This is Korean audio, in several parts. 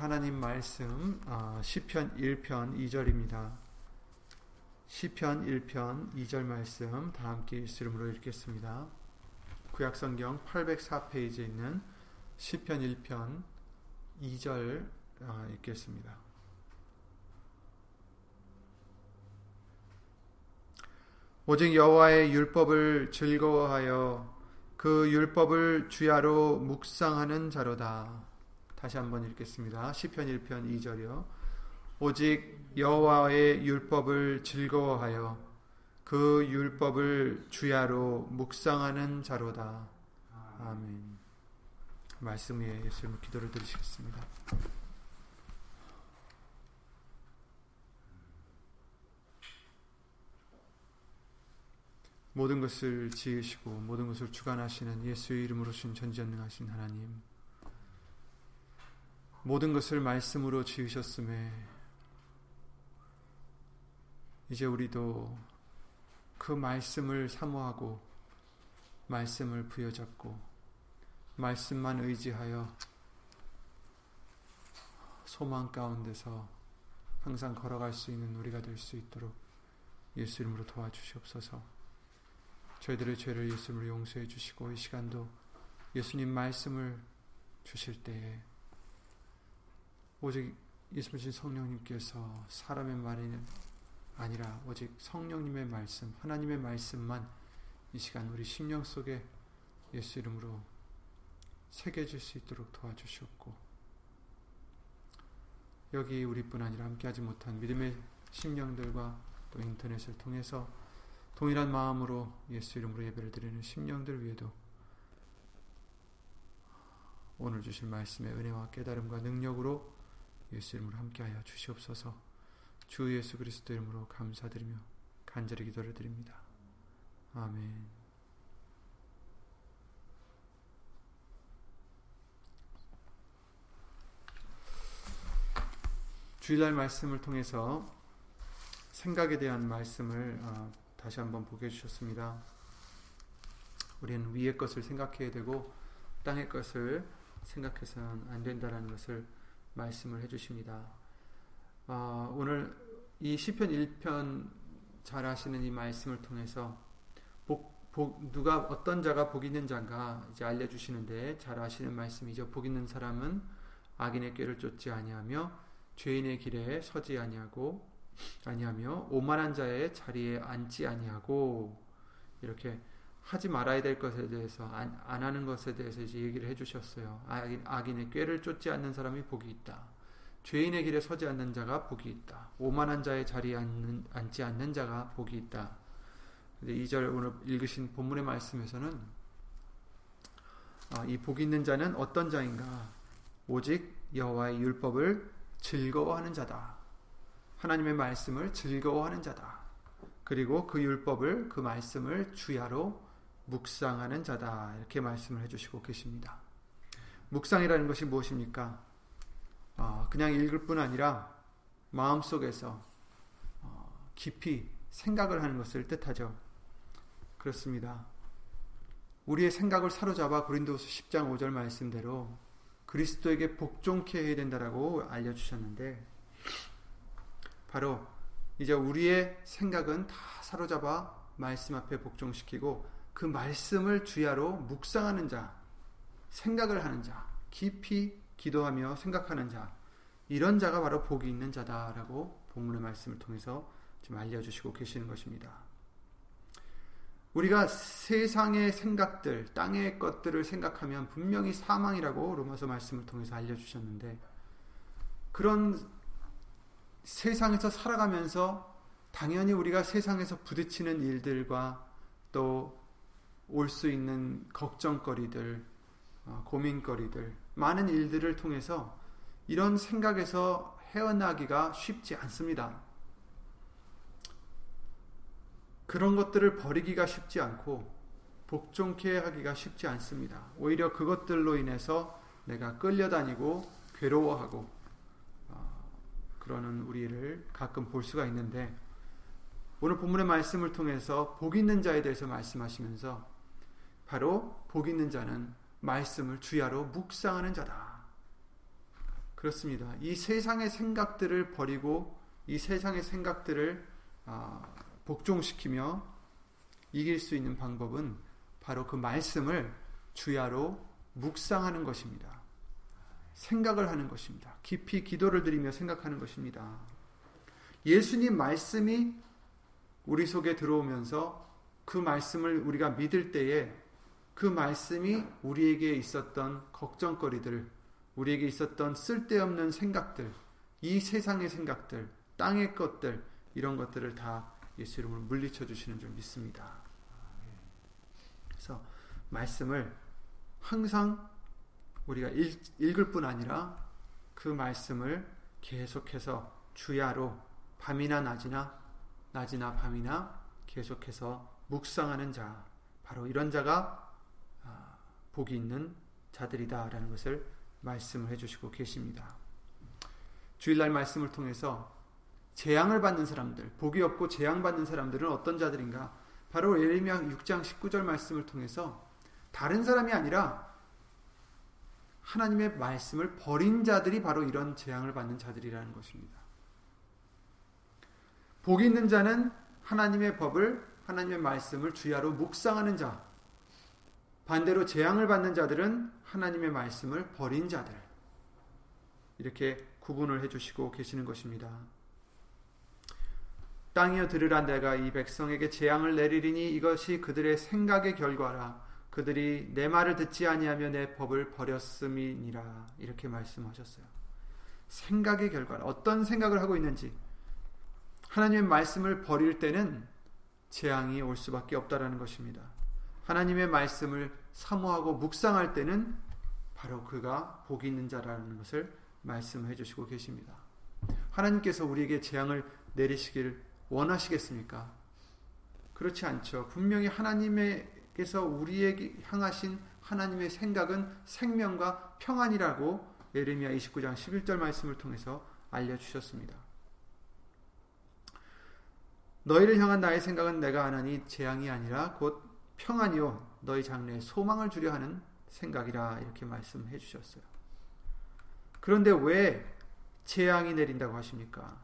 하나님 말씀 어, 시편 1편 2절입니다. 시편 1편 2절 말씀 다 함께 이름으로 읽겠습니다. 구약 성경 804페이지에 있는 시편 1편 2절 어, 읽겠습니다. 오직 여호와의 율법을 즐거워하여 그 율법을 주야로 묵상하는 자로다. 다시 한번 읽겠습니다. 시편 1편 2절이요. 오직 여호와의 율법을 즐거워하여 그 율법을 주야로 묵상하는 자로다. 아멘. 말씀 위에 예수님 기도를 드리시겠습니다. 모든 것을 지으시고 모든 것을 주관하시는 예수의 이름으로 신 전지전능하신 하나님 모든 것을 말씀으로 지으셨음에 이제 우리도 그 말씀을 사모하고 말씀을 부여잡고 말씀만 의지하여 소망 가운데서 항상 걸어갈 수 있는 우리가 될 수 있도록 예수 이름으로 도와주시옵소서. 저희들의 죄를 예수님으로 용서해 주시고 이 시간도 예수님 말씀을 주실 때에 오직 예수님 성령님께서 사람의 말이 아니라 오직 성령님의 말씀, 하나님의 말씀만 이 시간 우리 심령 속에 예수 이름으로 새겨질 수 있도록 도와주시옵고 여기 우리뿐 아니라 함께하지 못한 믿음의 심령들과 또 인터넷을 통해서 동일한 마음으로 예수 이름으로 예배를 드리는 심령들 위에도 오늘 주신 말씀의 은혜와 깨달음과 능력으로 예수 이름으로 함께하여 주시옵소서. 주 예수 그리스도 이름으로 감사드리며 간절히 기도를 드립니다. 아멘. 주일날 말씀을 통해서 생각에 대한 말씀을 어, 다시 한번 보게 해주셨습니다. 우리는 위의 것을 생각해야 되고 땅의 것을 생각해서는 안 된다는 것을 말씀을 해주십니다. 어, 오늘 이 시편 1편 잘 아시는 이 말씀을 통해서 복, 복, 누가 어떤 자가 복 있는 자가 이제 알려주시는데 잘 아시는 말씀이죠. 복 있는 사람은 악인의 꾀를 쫓지 아니하며 죄인의 길에 서지 아니하고 아니하며 오만한 자의 자리에 앉지 아니하고 이렇게 하지 말아야 될 것에 대해서 안, 안 하는 것에 대해서 이제 얘기를 해주셨어요. 악인, 악인의 꾀를 쫓지 않는 사람이 복이 있다. 죄인의 길에 서지 않는 자가 복이 있다. 오만한 자의 자리에 앉는, 앉지 않는 자가 복이 있다. 근데 2절 오늘 읽으신 본문의 말씀에서는 아, 이복 있는 자는 어떤 자인가? 오직 여호와의 율법을 즐거워하는 자다. 하나님의 말씀을 즐거워하는 자다. 그리고 그 율법을 그 말씀을 주야로 묵상하는 자다. 이렇게 말씀을 해주시고 계십니다. 묵상이라는 것이 무엇입니까? 어, 그냥 읽을 뿐 아니라 마음속에서 어, 깊이 생각을 하는 것을 뜻하죠. 그렇습니다. 우리의 생각을 사로잡아 고린도서 10장 5절 말씀대로 그리스도에게 복종케 해야 된다라고 알려주셨는데 바로 이제 우리의 생각은 다 사로잡아 말씀 앞에 복종시키고 그 말씀을 주야로 묵상하는 자, 생각을 하는 자, 깊이 기도하며 생각하는 자, 이런 자가 바로 복이 있는 자다라고 본문의 말씀을 통해서 지금 알려주시고 계시는 것입니다. 우리가 세상의 생각들, 땅의 것들을 생각하면 분명히 사망이라고 로마서 말씀을 통해서 알려주셨는데, 그런 세상에서 살아가면서 당연히 우리가 세상에서 부딪히는 일들과 또 올 수 있는 걱정거리들, 어, 고민거리들, 많은 일들을 통해서 이런 생각에서 헤어나기가 쉽지 않습니다. 그런 것들을 버리기가 쉽지 않고 복종케 하기가 쉽지 않습니다. 오히려 그것들로 인해서 내가 끌려다니고 괴로워하고 어, 그러는 우리를 가끔 볼 수가 있는데 오늘 본문의 말씀을 통해서 복 있는 자에 대해서 말씀하시면서 바로 복 있는 자는 말씀을 주야로 묵상하는 자다. 그렇습니다. 이 세상의 생각들을 버리고 이 세상의 생각들을 아, 복종시키며 이길 수 있는 방법은 바로 그 말씀을 주야로 묵상하는 것입니다. 생각을 하는 것입니다. 깊이 기도를 드리며 생각하는 것입니다. 예수님 말씀이 우리 속에 들어오면서 그 말씀을 우리가 믿을 때에 그 말씀이 우리에게 있었던 걱정거리들, 우리에게 있었던 쓸데없는 생각들, 이 세상의 생각들, 땅의 것들, 이런 것들을 다 예수 이름으로 물리쳐 주시는 줄 믿습니다. 그래서 말씀을 항상 우리가 읽, 읽을 뿐 아니라 그 말씀을 계속해서 주야로 밤이나 낮이나 낮이나 밤이나 계속해서 묵상하는 자 바로 이런 자가 아, 복이 있는 자들이다라는 것을 말씀을 해주시고 계십니다. 주일날 말씀을 통해서 재앙을 받는 사람들, 복이 없고 재앙 받는 사람들은 어떤 자들인가? 바로 예레미야 6장 19절 말씀을 통해서 다른 사람이 아니라 하나님의 말씀을 버린 자들이 바로 이런 재앙을 받는 자들이라는 것입니다. 복 있는 자는 하나님의 법을 하나님의 말씀을 주야로 묵상하는 자. 반대로 재앙을 받는 자들은 하나님의 말씀을 버린 자들. 이렇게 구분을 해 주시고 계시는 것입니다. 땅이여 들으라 내가 이 백성에게 재앙을 내리리니 이것이 그들의 생각의 결과라 그들이 내 말을 듣지 아니하며 내 법을 버렸음이니라 이렇게 말씀하셨어요. 생각의 결과 어떤 생각을 하고 있는지 하나님의 말씀을 버릴 때는 재앙이 올 수밖에 없다라는 것입니다. 하나님의 말씀을 사모하고 묵상할 때는 바로 그가 복이 있는 자라는 것을 말씀해 주시고 계십니다. 하나님께서 우리에게 재앙을 내리시길 원하시겠습니까? 그렇지 않죠. 분명히 하나님께서 우리에게 향하신 하나님의 생각은 생명과 평안이라고 예레미야 29장 11절 말씀을 통해서 알려 주셨습니다. 너희를 향한 나의 생각은 내가 안하니 재앙이 아니라 곧 평안이요 너희 장래에 소망을 주려 하는 생각이라 이렇게 말씀해 주셨어요. 그런데 왜 재앙이 내린다고 하십니까?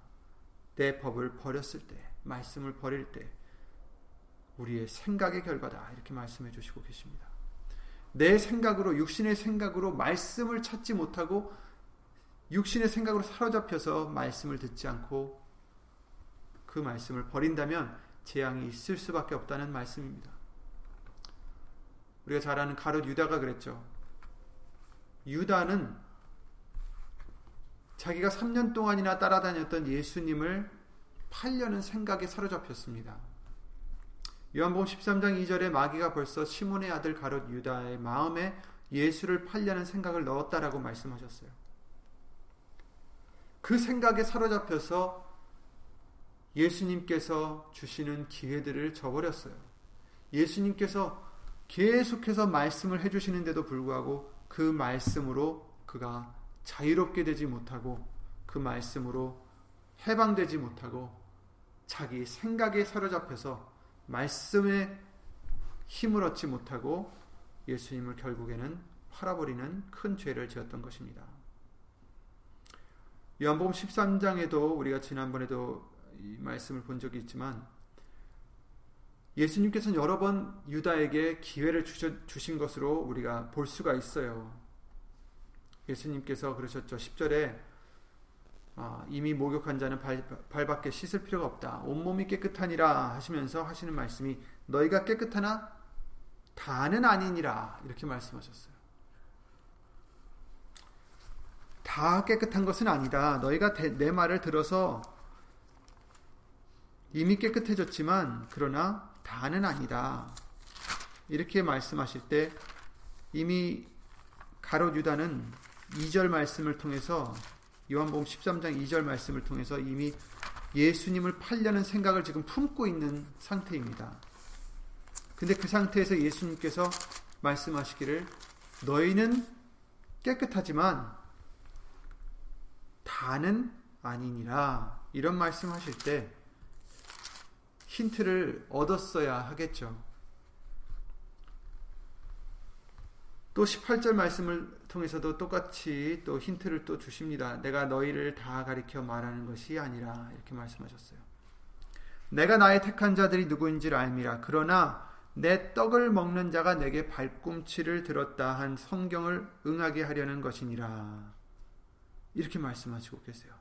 내 법을 버렸을 때, 말씀을 버릴 때 우리의 생각의 결과다 이렇게 말씀해 주시고 계십니다. 내 생각으로 육신의 생각으로 말씀을 찾지 못하고 육신의 생각으로 사로잡혀서 말씀을 듣지 않고 그 말씀을 버린다면 재앙이 있을 수밖에 없다는 말씀입니다. 우리가 잘 아는 가롯 유다가 그랬죠. 유다는 자기가 3년 동안이나 따라다녔던 예수님을 팔려는 생각에 사로잡혔습니다. 요한복음 13장 2절에 마귀가 벌써 시몬의 아들 가롯 유다의 마음에 예수를 팔려는 생각을 넣었다라고 말씀하셨어요. 그 생각에 사로잡혀서 예수님께서 주시는 기회들을 저버렸어요. 예수님께서 계속해서 말씀을 해주시는데도 불구하고 그 말씀으로 그가 자유롭게 되지 못하고 그 말씀으로 해방되지 못하고 자기 생각에 사로잡혀서 말씀에 힘을 얻지 못하고 예수님을 결국에는 팔아버리는 큰 죄를 지었던 것입니다. 요한복음 13장에도 우리가 지난번에도 이 말씀을 본 적이 있지만 예수님께서는 여러 번 유다에게 기회를 주신 것으로 우리가 볼 수가 있어요. 예수님께서 그러셨죠. 10절에 아, 이미 목욕한 자는 발, 발 밖에 씻을 필요가 없다. 온몸이 깨끗하니라 하시면서 하시는 말씀이 너희가 깨끗하나 다는 아니니라 이렇게 말씀하셨어요. 다 깨끗한 것은 아니다. 너희가 내 말을 들어서 이미 깨끗해졌지만 그러나 다는 아니다. 이렇게 말씀하실 때 이미 가롯 유다는 2절 말씀을 통해서 요한복음 13장 2절 말씀을 통해서 이미 예수님을 팔려는 생각을 지금 품고 있는 상태입니다. 근데 그 상태에서 예수님께서 말씀하시기를 너희는 깨끗하지만 다는 아니니라 이런 말씀하실 때 힌트를 얻었어야 하겠죠. 또 18절 말씀을 통해서도 똑같이 또 힌트를 또 주십니다. 내가 너희를 다 가리켜 말하는 것이 아니라 이렇게 말씀하셨어요. 내가 나의 택한 자들이 누구인지를 알미라. 그러나 내 떡을 먹는 자가 내게 발꿈치를 들었다 한 성경을 응하게 하려는 것이니라. 이렇게 말씀하시고 계세요.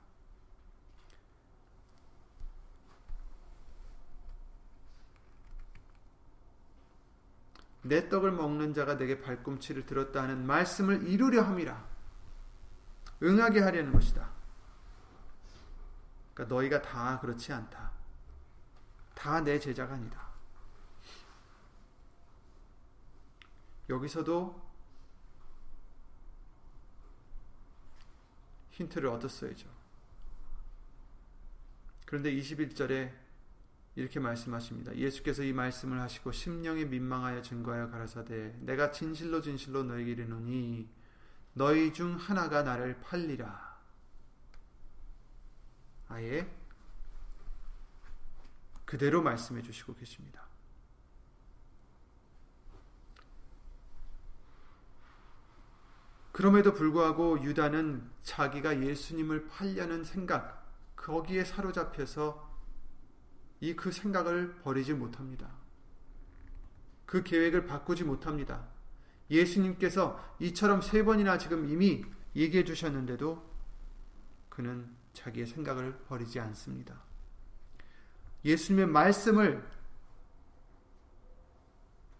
내 떡을 먹는 자가 내게 발꿈치를 들었다 하는 말씀을 이루려 함이라. 응하게 하려는 것이다. 그러니까 너희가 다 그렇지 않다. 다 내 제자가 아니다. 여기서도 힌트를 얻었어야죠. 그런데 21절에 이렇게 말씀하십니다. 예수께서 이 말씀을 하시고 심령에 민망하여 증거하여 가라사대 내가 진실로 진실로 너에게 이르노니 너희 중 하나가 나를 팔리라. 아예 그대로 말씀해 주시고 계십니다. 그럼에도 불구하고 유다는 자기가 예수님을 팔려는 생각, 거기에 사로잡혀서 이 그 생각을 버리지 못합니다. 그 계획을 바꾸지 못합니다. 예수님께서 이처럼 세 번이나 지금 이미 얘기해 주셨는데도 그는 자기의 생각을 버리지 않습니다. 예수님의 말씀을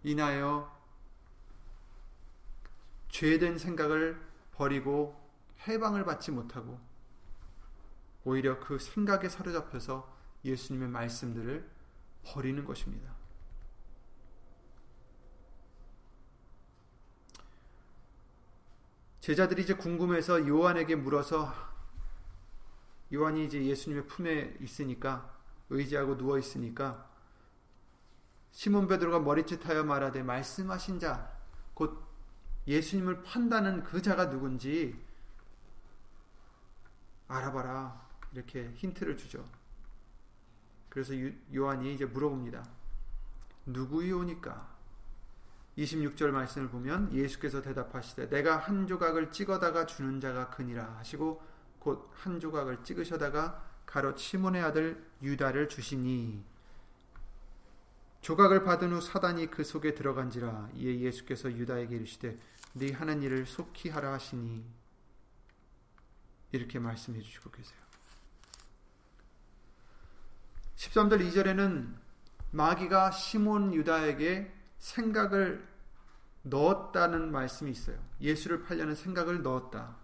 인하여 죄된 생각을 버리고 해방을 받지 못하고 오히려 그 생각에 사로잡혀서 예수님의 말씀들을 버리는 것입니다. 제자들이 이제 궁금해서 요한에게 물어서 요한이 이제 예수님의 품에 있으니까 의지하고 누워 있으니까 시몬 베드로가 머리짓하여 말하되 말씀하신 자 곧 예수님을 판다는 그 자가 누군지 알아봐라 이렇게 힌트를 주죠. 그래서 요한이 이제 물어봅니다. 누구이오니까? 26절 말씀을 보면 예수께서 대답하시되 내가 한 조각을 찍어다가 주는 자가 그니라 하시고 곧 한 조각을 찍으셔다가 가로 시몬의 아들 유다를 주시니 조각을 받은 후 사단이 그 속에 들어간지라 이에 예수께서 유다에게 이르시되 네 하는 일을 속히 하라 하시니 이렇게 말씀해 주시고 계세요. 13절 2절에는 마귀가 시몬 유다에게 생각을 넣었다는 말씀이 있어요. 예수를 팔려는 생각을 넣었다.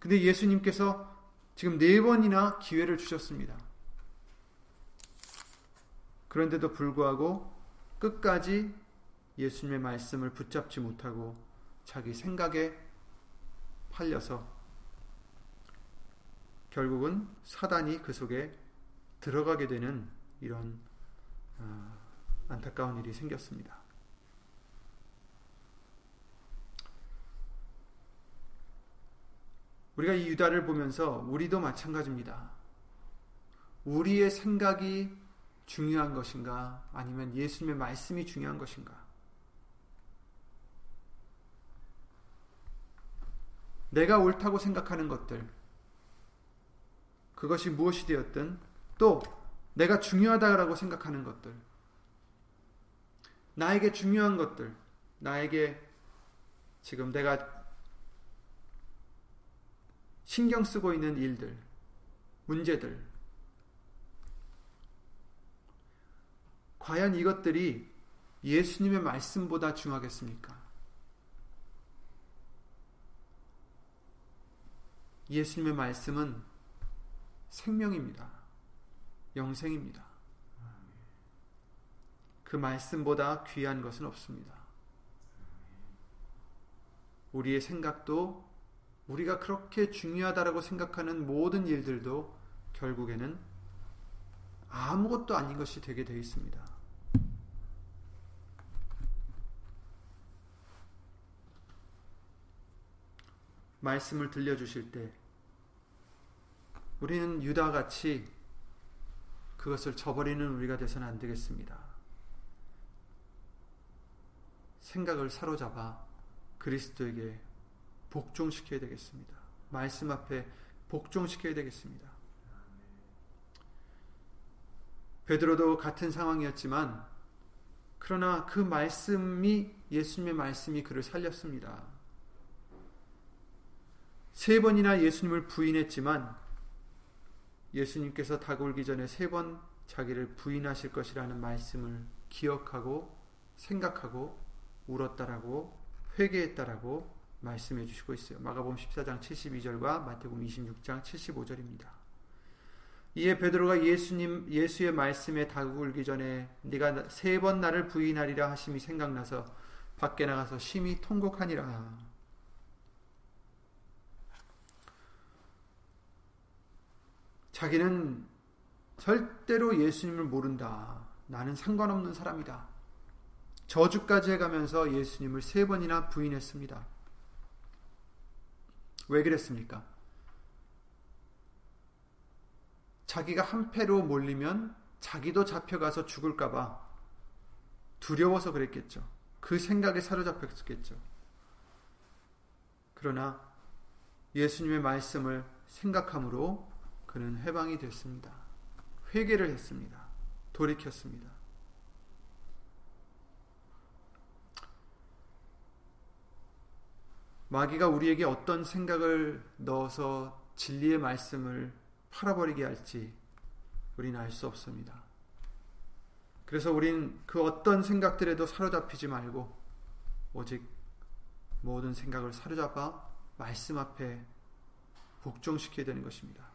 근데 예수님께서 지금 네 번이나 기회를 주셨습니다. 그런데도 불구하고 끝까지 예수님의 말씀을 붙잡지 못하고 자기 생각에 팔려서 결국은 사단이 그 속에 들어가게 되는 이런 어, 안타까운 일이 생겼습니다. 우리가 이 유다를 보면서 우리도 마찬가지입니다. 우리의 생각이 중요한 것인가 아니면 예수님의 말씀이 중요한 것인가 내가 옳다고 생각하는 것들 그것이 무엇이 되었든 또 내가 중요하다고 생각하는 것들 나에게 중요한 것들 나에게 지금 내가 신경 쓰고 있는 일들 문제들 과연 이것들이 예수님의 말씀보다 중하겠습니까? 예수님의 말씀은 생명입니다. 영생입니다. 그 말씀보다 귀한 것은 없습니다. 우리의 생각도 우리가 그렇게 중요하다라고 생각하는 모든 일들도 결국에는 아무것도 아닌 것이 되게 되어 있습니다. 말씀을 들려주실 때 우리는 유다 같이 그것을 저버리는 우리가 되서는 안 되겠습니다. 생각을 사로잡아 그리스도에게 복종시켜야 되겠습니다. 말씀 앞에 복종시켜야 되겠습니다. 베드로도 같은 상황이었지만 그러나 그 말씀이 예수님의 말씀이 그를 살렸습니다. 세 번이나 예수님을 부인했지만 예수님께서 다가오기 전에 세 번 자기를 부인하실 것이라는 말씀을 기억하고 생각하고 울었다라고 회개했다라고 말씀해 주시고 있어요. 마가복음 14장 72절과 마태복음 26장 75절입니다. 이에 베드로가 예수님 예수의 말씀에 다가오기 전에 네가 세 번 나를 부인하리라 하심이 생각나서 밖에 나가서 심히 통곡하니라. 자기는 절대로 예수님을 모른다. 나는 상관없는 사람이다. 저주까지 해가면서 예수님을 세 번이나 부인했습니다. 왜 그랬습니까? 자기가 한패로 몰리면 자기도 잡혀가서 죽을까봐 두려워서 그랬겠죠. 그 생각에 사로잡혔겠죠. 그러나 예수님의 말씀을 생각함으로 그는 해방이 됐습니다. 회개를 했습니다. 돌이켰습니다. 마귀가 우리에게 어떤 생각을 넣어서 진리의 말씀을 팔아버리게 할지 우리는 알 수 없습니다. 그래서 우린 그 어떤 생각들에도 사로잡히지 말고 오직 모든 생각을 사로잡아 말씀 앞에 복종시켜야 되는 것입니다.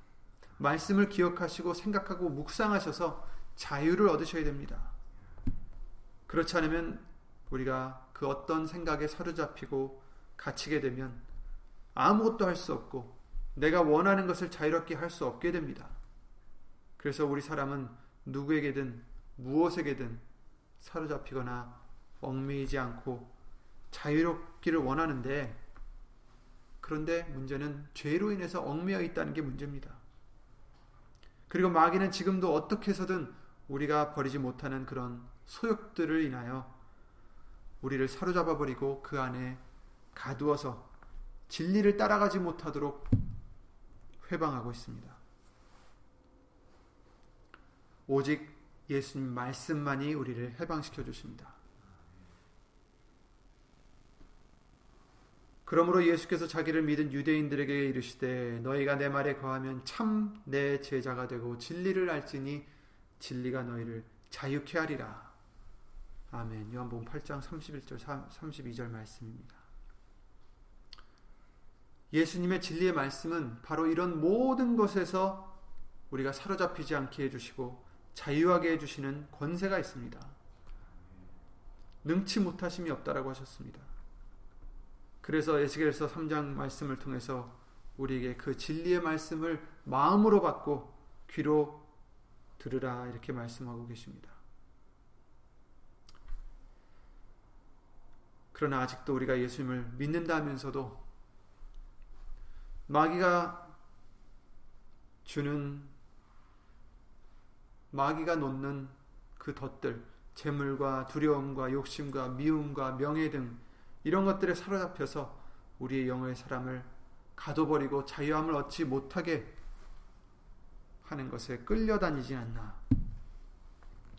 말씀을 기억하시고 생각하고 묵상하셔서 자유를 얻으셔야 됩니다. 그렇지 않으면 우리가 그 어떤 생각에 사로잡히고 갇히게 되면 아무것도 할 수 없고 내가 원하는 것을 자유롭게 할 수 없게 됩니다. 그래서 우리 사람은 누구에게든 무엇에게든 사로잡히거나 얽매이지 않고 자유롭기를 원하는데 그런데 문제는 죄로 인해서 얽매여 있다는 게 문제입니다. 그리고 마귀는 지금도 어떻게 해서든 우리가 버리지 못하는 그런 소욕들을 인하여 우리를 사로잡아 버리고 그 안에 가두어서 진리를 따라가지 못하도록 회방하고 있습니다. 오직 예수님 말씀만이 우리를 해방시켜 주십니다. 그러므로 예수께서 자기를 믿은 유대인들에게 이르시되 너희가 내 말에 거하면 참 내 제자가 되고 진리를 알지니 진리가 너희를 자유케 하리라. 아멘. 요한복음 8장 31절 32절 말씀입니다. 예수님의 진리의 말씀은 바로 이런 모든 것에서 우리가 사로잡히지 않게 해 주시고 자유하게 해 주시는 권세가 있습니다. 능치 못하심이 없다라고 하셨습니다. 그래서 에스겔서 3장 말씀을 통해서 우리에게 그 진리의 말씀을 마음으로 받고 귀로 들으라 이렇게 말씀하고 계십니다. 그러나 아직도 우리가 예수님을 믿는다 하면서도 마귀가 주는 마귀가 놓는 그 덫들 재물과 두려움과 욕심과 미움과 명예 등 이런 것들에 사로잡혀서 우리의 영의 사람을 가둬버리고 자유함을 얻지 못하게 하는 것에 끌려다니지 않나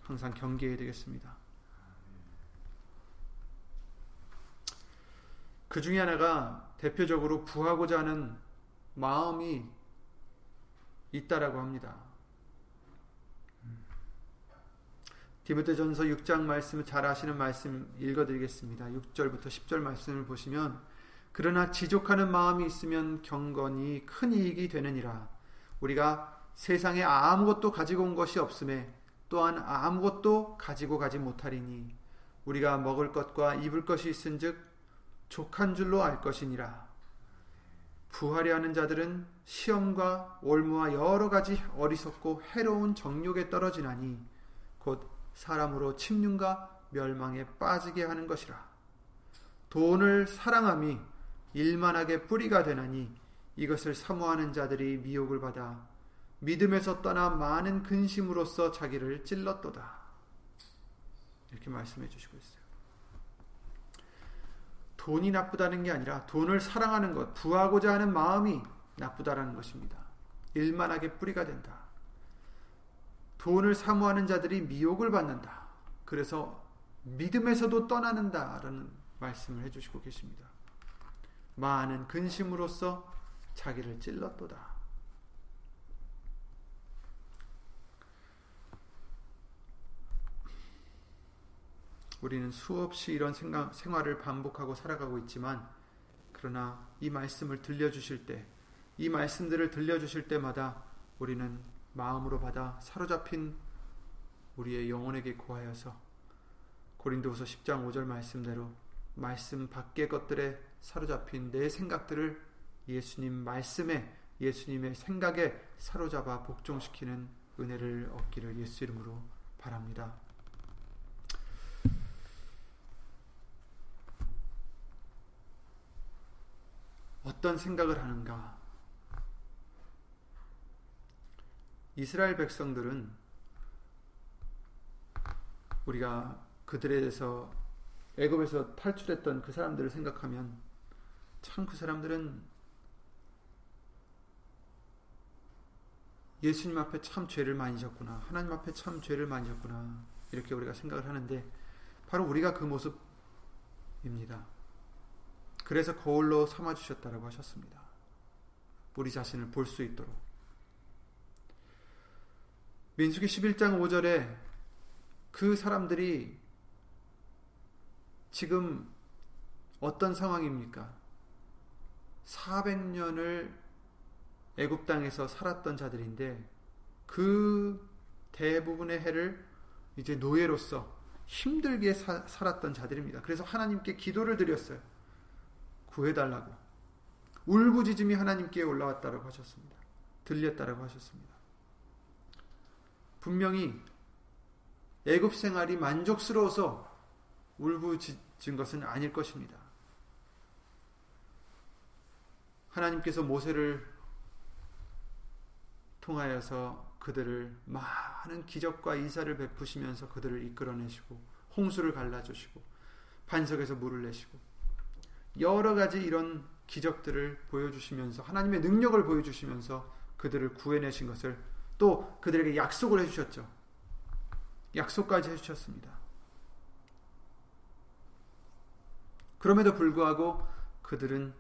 항상 경계해야 되겠습니다. 그 중에 하나가 대표적으로 부하고자 하는 마음이 있다라고 합니다. 디모데전서 6장 말씀 잘 아시는 말씀 읽어드리겠습니다. 6절부터 10절 말씀을 보시면 그러나 지족하는 마음이 있으면 경건이 큰 이익이 되느니라. 우리가 세상에 아무것도 가지고 온 것이 없음에 또한 아무것도 가지고 가지 못하리니 우리가 먹을 것과 입을 것이 있은즉 족한 줄로 알 것이니라. 부하려 하는 자들은 시험과 올무와 여러 가지 어리석고 해로운 정욕에 떨어지나니 곧 사람으로 침륜과 멸망에 빠지게 하는 것이라. 돈을 사랑함이 일만하게 뿌리가 되나니 이것을 사모하는 자들이 미혹을 받아 믿음에서 떠나 많은 근심으로써 자기를 찔렀도다. 이렇게 말씀해 주시고 있어요. 돈이 나쁘다는 게 아니라 돈을 사랑하는 것, 부하고자 하는 마음이 나쁘다라는 것입니다. 일만하게 뿌리가 된다. 돈을 사모하는 자들이 미혹을 받는다. 그래서 믿음에서도 떠나는다라는 말씀을 해주시고 계십니다. 많은 근심으로써 자기를 찔렀도다. 우리는 수없이 이런 생각, 생활을 반복하고 살아가고 있지만 그러나 이 말씀을 들려주실 때, 이 말씀들을 들려주실 때마다 우리는 마음으로 받아 사로잡힌 우리의 영혼에게 고하여서 고린도후서 10장 5절 말씀대로 말씀 밖의 것들에 사로잡힌 내 생각들을 예수님 말씀에 예수님의 생각에 사로잡아 복종시키는 은혜를 얻기를 예수 이름으로 바랍니다. 어떤 생각을 하는가? 이스라엘 백성들은 우리가 그들에 대해서 애굽에서 탈출했던 그 사람들을 생각하면 참 그 사람들은 예수님 앞에 참 죄를 많이 졌구나. 하나님 앞에 참 죄를 많이 졌구나. 이렇게 우리가 생각을 하는데 바로 우리가 그 모습입니다. 그래서 거울로 삼아 주셨다라고 하셨습니다. 우리 자신을 볼 수 있도록. 민수기 11장 5절에 그 사람들이 지금 어떤 상황입니까? 400년을 애굽 땅에서 살았던 자들인데 그 대부분의 해를 이제 노예로서 힘들게 사, 살았던 자들입니다. 그래서 하나님께 기도를 드렸어요. 구해달라고. 울부짖음이 하나님께 올라왔다고 하셨습니다. 들렸다고 하셨습니다. 분명히 애굽 생활이 만족스러워서 울부짖은 것은 아닐 것입니다. 하나님께서 모세를 통하여서 그들을 많은 기적과 이사를 베푸시면서 그들을 이끌어내시고 홍수를 갈라주시고 반석에서 물을 내시고 여러 가지 이런 기적들을 보여주시면서 하나님의 능력을 보여주시면서 그들을 구해내신 것을 또 그들에게 약속을 해주셨죠. 약속까지 해주셨습니다. 그럼에도 불구하고 그들은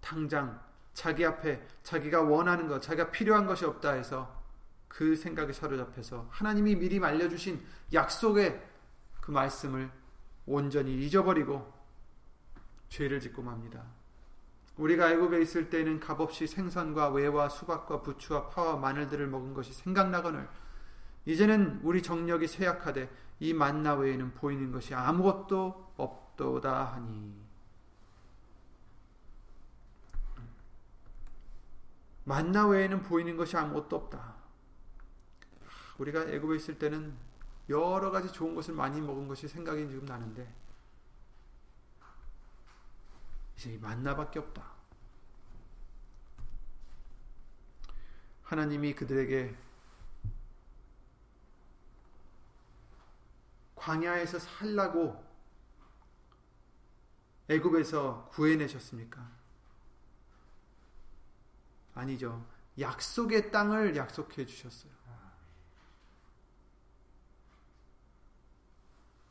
당장 자기 앞에 자기가 원하는 것, 자기가 필요한 것이 없다 해서 그 생각에 사로잡혀서 하나님이 미리 알려주신 약속의 그 말씀을 온전히 잊어버리고 죄를 짓고 맙니다. 우리가 애굽에 있을 때는 값없이 생선과 외와 수박과 부추와 파와 마늘들을 먹은 것이 생각나거늘 이제는 우리 정력이 쇠약하되 이 만나 외에는 보이는 것이 아무것도 없도다 하니 만나 외에는 보이는 것이 아무것도 없다. 우리가 애굽에 있을 때는 여러 가지 좋은 것을 많이 먹은 것이 생각이 지금 나는데 이제 만나밖에 없다. 하나님이 그들에게 광야에서 살라고 애굽에서 구해내셨습니까? 아니죠. 약속의 땅을 약속해 주셨어요.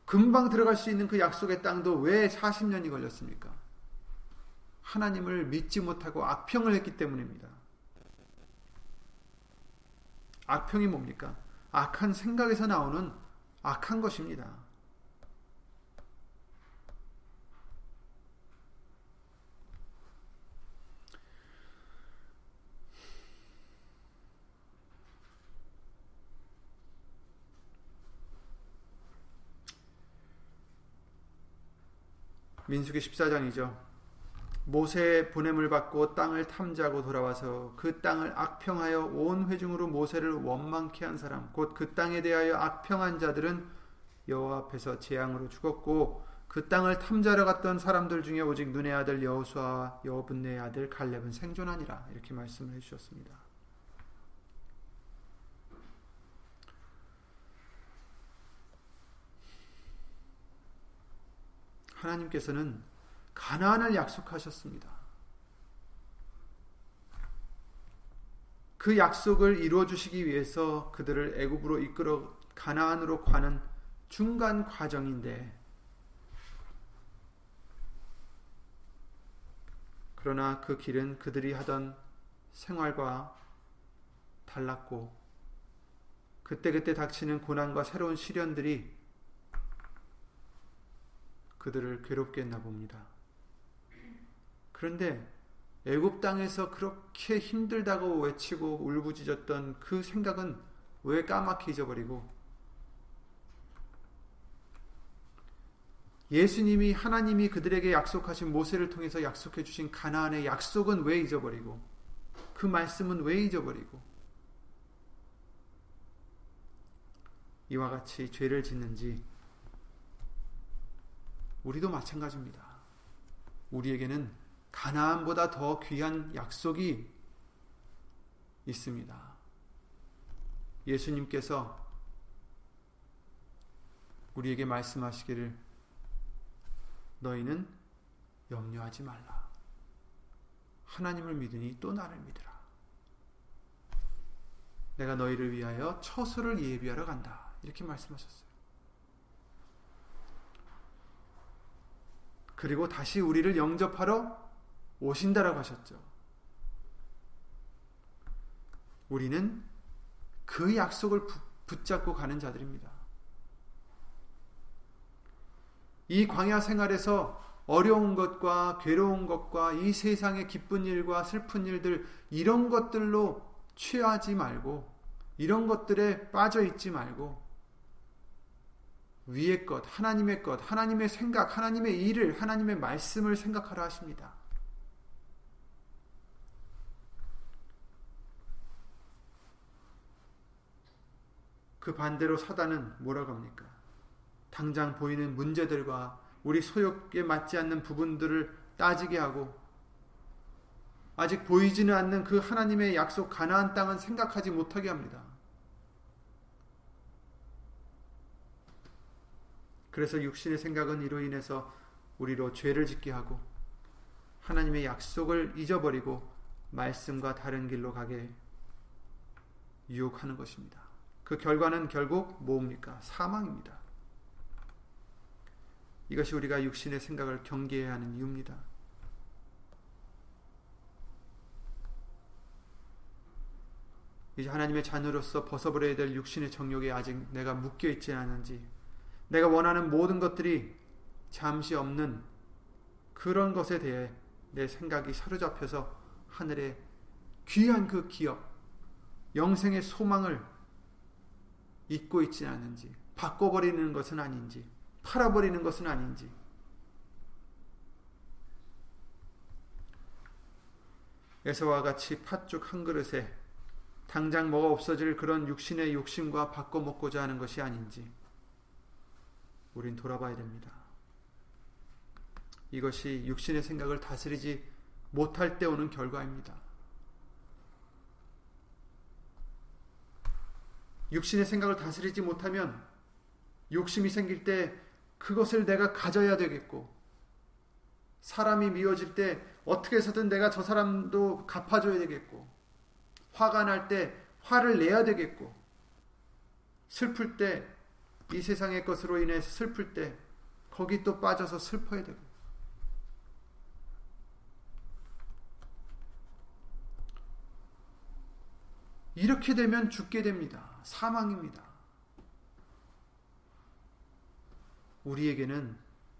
금방 들어갈 수 있는 그 약속의 땅도 왜 40년이 걸렸습니까? 하나님을 믿지 못하고 악평을 했기 때문입니다. 악평이 뭡니까? 악한 생각에서 나오는 악한 것입니다. 민수기 14장이죠. 모세의 보냄을 받고 땅을 탐지하고 돌아와서 그 땅을 악평하여 온 회중으로 모세를 원망케 한 사람 곧 그 땅에 대하여 악평한 자들은 여호와 앞에서 재앙으로 죽었고 그 땅을 탐지하러 갔던 사람들 중에 오직 눈의 아들 여호수아와 여분의 아들 갈렙은 생존하니라 이렇게 말씀을 해 주셨습니다. 하나님께서는 가나안을 약속하셨습니다. 그 약속을 이루어 주시기 위해서 그들을 애굽으로 이끌어 가나안으로 가는 중간 과정인데 그러나 그 길은 그들이 하던 생활과 달랐고 그때그때 닥치는 고난과 새로운 시련들이 그들을 괴롭게 했나 봅니다. 그런데 애굽 땅에서 그렇게 힘들다고 외치고 울부짖었던 그 생각은 왜 까맣게 잊어버리고? 예수님이 하나님이 그들에게 약속하신 모세를 통해서 약속해 주신 가나안의 약속은 왜 잊어버리고? 그 말씀은 왜 잊어버리고? 이와 같이 죄를 짓는지 우리도 마찬가지입니다. 우리에게는 가나안보다 더 귀한 약속이 있습니다. 예수님께서 우리에게 말씀하시기를 너희는 염려하지 말라. 하나님을 믿으니 또 나를 믿으라. 내가 너희를 위하여 처소를 예비하러 간다. 이렇게 말씀하셨어요. 그리고 다시 우리를 영접하러 오신다라고 하셨죠. 우리는 그 약속을 붙잡고 가는 자들입니다. 이 광야 생활에서 어려운 것과 괴로운 것과 이 세상의 기쁜 일과 슬픈 일들 이런 것들로 취하지 말고 이런 것들에 빠져 있지 말고 위의 것, 하나님의 것, 하나님의 생각, 하나님의 일을, 하나님의 말씀을 생각하라 하십니다. 그 반대로 사단은 뭐라고 합니까? 당장 보이는 문제들과 우리 소욕에 맞지 않는 부분들을 따지게 하고 아직 보이지는 않는 그 하나님의 약속 가나안 땅은 생각하지 못하게 합니다. 그래서 육신의 생각은 이로 인해서 우리로 죄를 짓게 하고 하나님의 약속을 잊어버리고 말씀과 다른 길로 가게 유혹하는 것입니다. 그 결과는 결국 뭡니까? 사망입니다. 이것이 우리가 육신의 생각을 경계해야 하는 이유입니다. 이제 하나님의 자녀로서 벗어버려야 될 육신의 정욕에 아직 내가 묶여 있지 않은지 내가 원하는 모든 것들이 잠시 없는 그런 것에 대해 내 생각이 사로잡혀서 하늘의 귀한 그 기업, 영생의 소망을 잊고 있지 않은지, 바꿔버리는 것은 아닌지, 팔아버리는 것은 아닌지, 에서와 같이 팥죽 한 그릇에 당장 뭐가 없어질 그런 육신의 욕심과 바꿔 먹고자 하는 것이 아닌지, 우린 돌아봐야 됩니다. 이것이 육신의 생각을 다스리지 못할 때 오는 결과입니다. 육신의 생각을 다스리지 못하면 욕심이 생길 때 그것을 내가 가져야 되겠고 사람이 미워질 때 어떻게 해서든 내가 저 사람도 갚아줘야 되겠고 화가 날 때 화를 내야 되겠고 슬플 때 이 세상의 것으로 인해 슬플 때 거기 또 빠져서 슬퍼야 되고 이렇게 되면 죽게 됩니다. 사망입니다. 우리에게는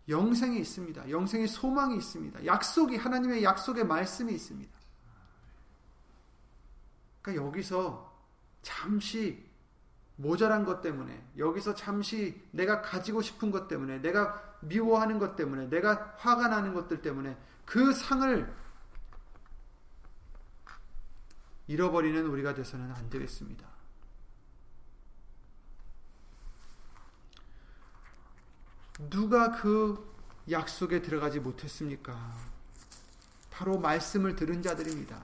영생이 있습니다. 영생의 소망이 있습니다. 약속이 하나님의 약속의 말씀이 있습니다. 그러니까 여기서 잠시 모자란 것 때문에 여기서 잠시 내가 가지고 싶은 것 때문에 내가 미워하는 것 때문에 내가 화가 나는 것들 때문에 그 상을 잃어버리는 우리가 돼서는 안 되겠습니다. 누가 그 약속에 들어가지 못했습니까? 바로 말씀을 들은 자들입니다.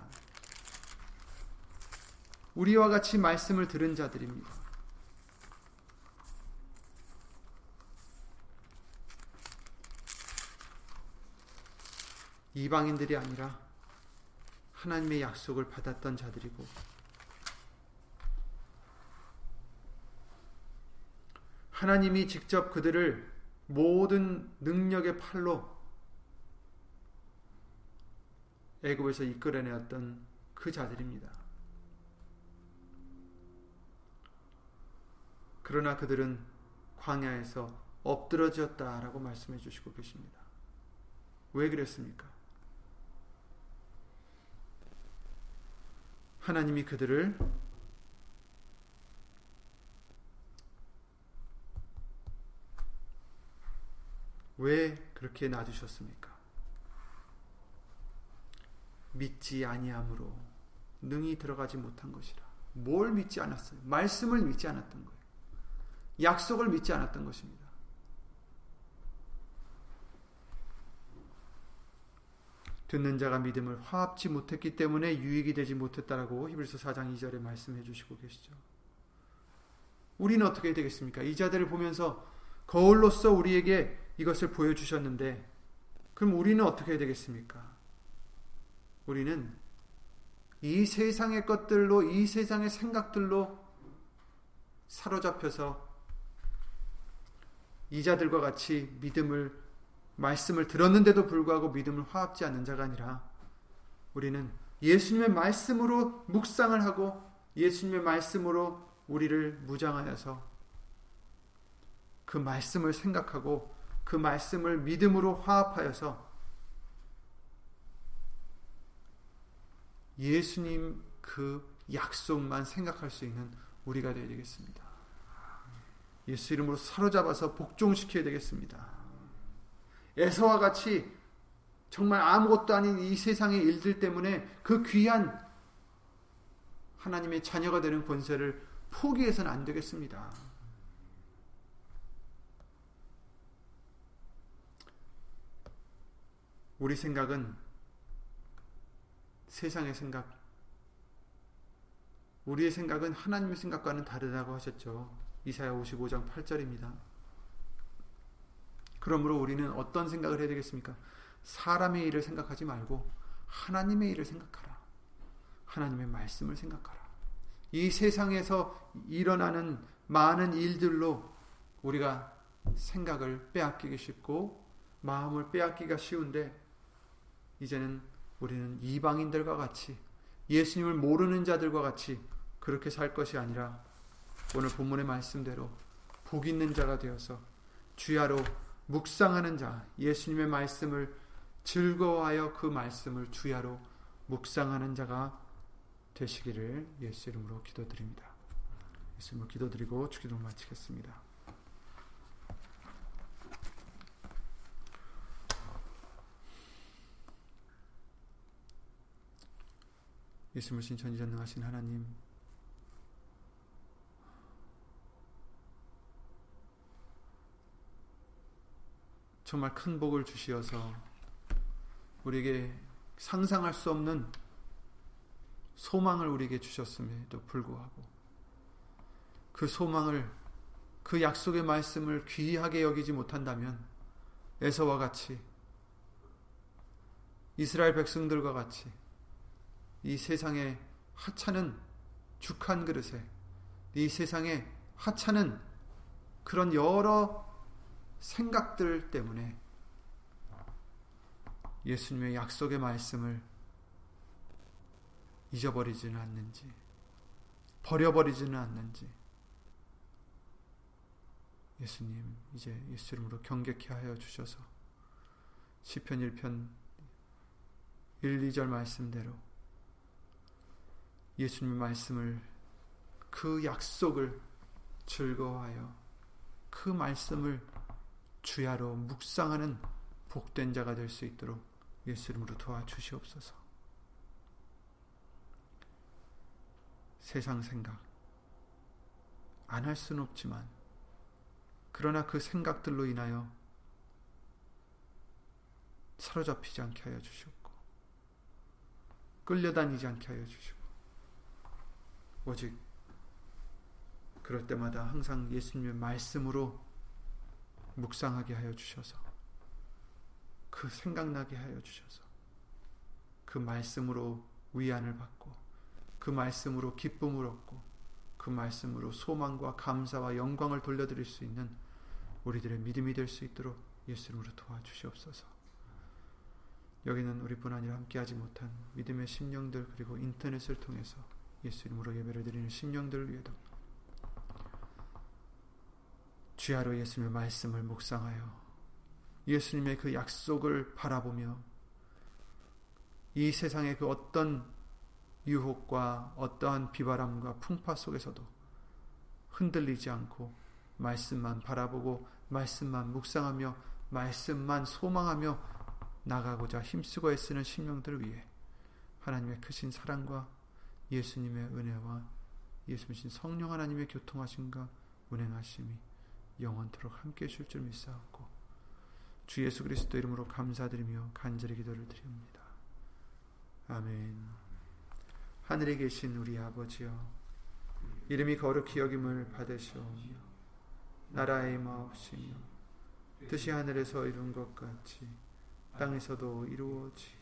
우리와 같이 말씀을 들은 자들입니다. 이방인들이 아니라 하나님의 약속을 받았던 자들이고 하나님이 직접 그들을 모든 능력의 팔로 애굽에서 이끌어내었던 그 자들입니다. 그러나 그들은 광야에서 엎드러졌다라고 말씀해 주시고 계십니다. 왜 그랬습니까? 하나님이 그들을 왜 그렇게 놔두셨습니까? 믿지 아니함으로 능히 들어가지 못한 것이라. 뭘 믿지 않았어요? 말씀을 믿지 않았던 거예요. 약속을 믿지 않았던 것입니다. 듣는 자가 믿음을 화합지 못했기 때문에 유익이 되지 못했다라고 히브리서 4장 2절에 말씀해 주시고 계시죠. 우리는 어떻게 되겠습니까? 이 자들을 보면서 거울로서 우리에게 이것을 보여주셨는데 그럼 우리는 어떻게 되겠습니까? 우리는 이 세상의 것들로 이 세상의 생각들로 사로잡혀서 이자들과 같이 믿음을 말씀을 들었는데도 불구하고 믿음을 화합지 않는 자가 아니라 우리는 예수님의 말씀으로 묵상을 하고 예수님의 말씀으로 우리를 무장하여서 그 말씀을 생각하고 그 말씀을 믿음으로 화합하여서 예수님 그 약속만 생각할 수 있는 우리가 되어야 되겠습니다. 예수 이름으로 사로잡아서 복종시켜야 되겠습니다. 에서와 같이 정말 아무것도 아닌 이 세상의 일들 때문에 그 귀한 하나님의 자녀가 되는 권세를 포기해서는 안 되겠습니다. 우리 생각은 세상의 생각, 우리의 생각은 하나님의 생각과는 다르다고 하셨죠. 이사야 55장 8절입니다. 그러므로 우리는 어떤 생각을 해야 되겠습니까? 사람의 일을 생각하지 말고 하나님의 일을 생각하라. 하나님의 말씀을 생각하라. 이 세상에서 일어나는 많은 일들로 우리가 생각을 빼앗기기 쉽고 마음을 빼앗기가 쉬운데 이제는 우리는 이방인들과 같이 예수님을 모르는 자들과 같이 그렇게 살 것이 아니라 오늘 본문의 말씀대로 복 있는 자가 되어서 주야로 묵상하는 자, 예수님의 말씀을 즐거워하여 그 말씀을 주야로 묵상하는 자가 되시기를 예수 이름으로 기도드립니다. 예수 이름으로 기도드리고 주기도 마치겠습니다. 예수님 전지전능하신 하나님. 정말 큰 복을 주시어서 우리에게 상상할 수 없는 소망을 우리에게 주셨음에도 불구하고 그 소망을 그 약속의 말씀을 귀하게 여기지 못한다면 에서와 같이 이스라엘 백성들과 같이 이 세상의 하찮은 죽 한 그릇에 이 세상의 하찮은 그런 여러 생각들 때문에 예수님의 약속의 말씀을 잊어버리지는 않는지, 버려버리지는 않는지, 예수님, 이제 예수 이름으로 경계케 하여 주셔서, 시편 1편 1, 2절 말씀대로 예수님의 말씀을 그 약속을 즐거워하여 그 말씀을 주야로 묵상하는 복된 자가 될 수 있도록 예수 이름으로 도와주시옵소서. 세상 생각 안 할 수는 없지만 그러나 그 생각들로 인하여 사로잡히지 않게 하여 주시옵고 끌려다니지 않게 하여 주시고 오직 그럴 때마다 항상 예수님의 말씀으로 묵상하게 하여 주셔서 그 생각나게 하여 주셔서 그 말씀으로 위안을 받고 그 말씀으로 기쁨을 얻고 그 말씀으로 소망과 감사와 영광을 돌려드릴 수 있는 우리들의 믿음이 될 수 있도록 예수님으로 도와주시옵소서. 여기는 우리뿐 아니라 함께하지 못한 믿음의 심령들 그리고 인터넷을 통해서 예수님으로 예배를 드리는 심령들을 위해도 주야로 예수님의 말씀을 묵상하여 예수님의 그 약속을 바라보며 이 세상의 그 어떤 유혹과 어떠한 비바람과 풍파 속에서도 흔들리지 않고 말씀만 바라보고 말씀만 묵상하며 말씀만 소망하며 나가고자 힘쓰고 애쓰는 심령들을 위해 하나님의 크신 사랑과 예수님의 은혜와 예수님 성령 하나님의 교통하심과 운행하심이 영원토록 함께 해줄 줄 믿사옵고 주 예수 그리스도 이름으로 감사드리며 간절히 기도를 드립니다. 아멘 하늘에 계신 우리 아버지여 이름이 거룩히 여김을 받으시오며 나라의 마옵시며 뜻이 하늘에서 이룬 것 같이 땅에서도 이루어지이다.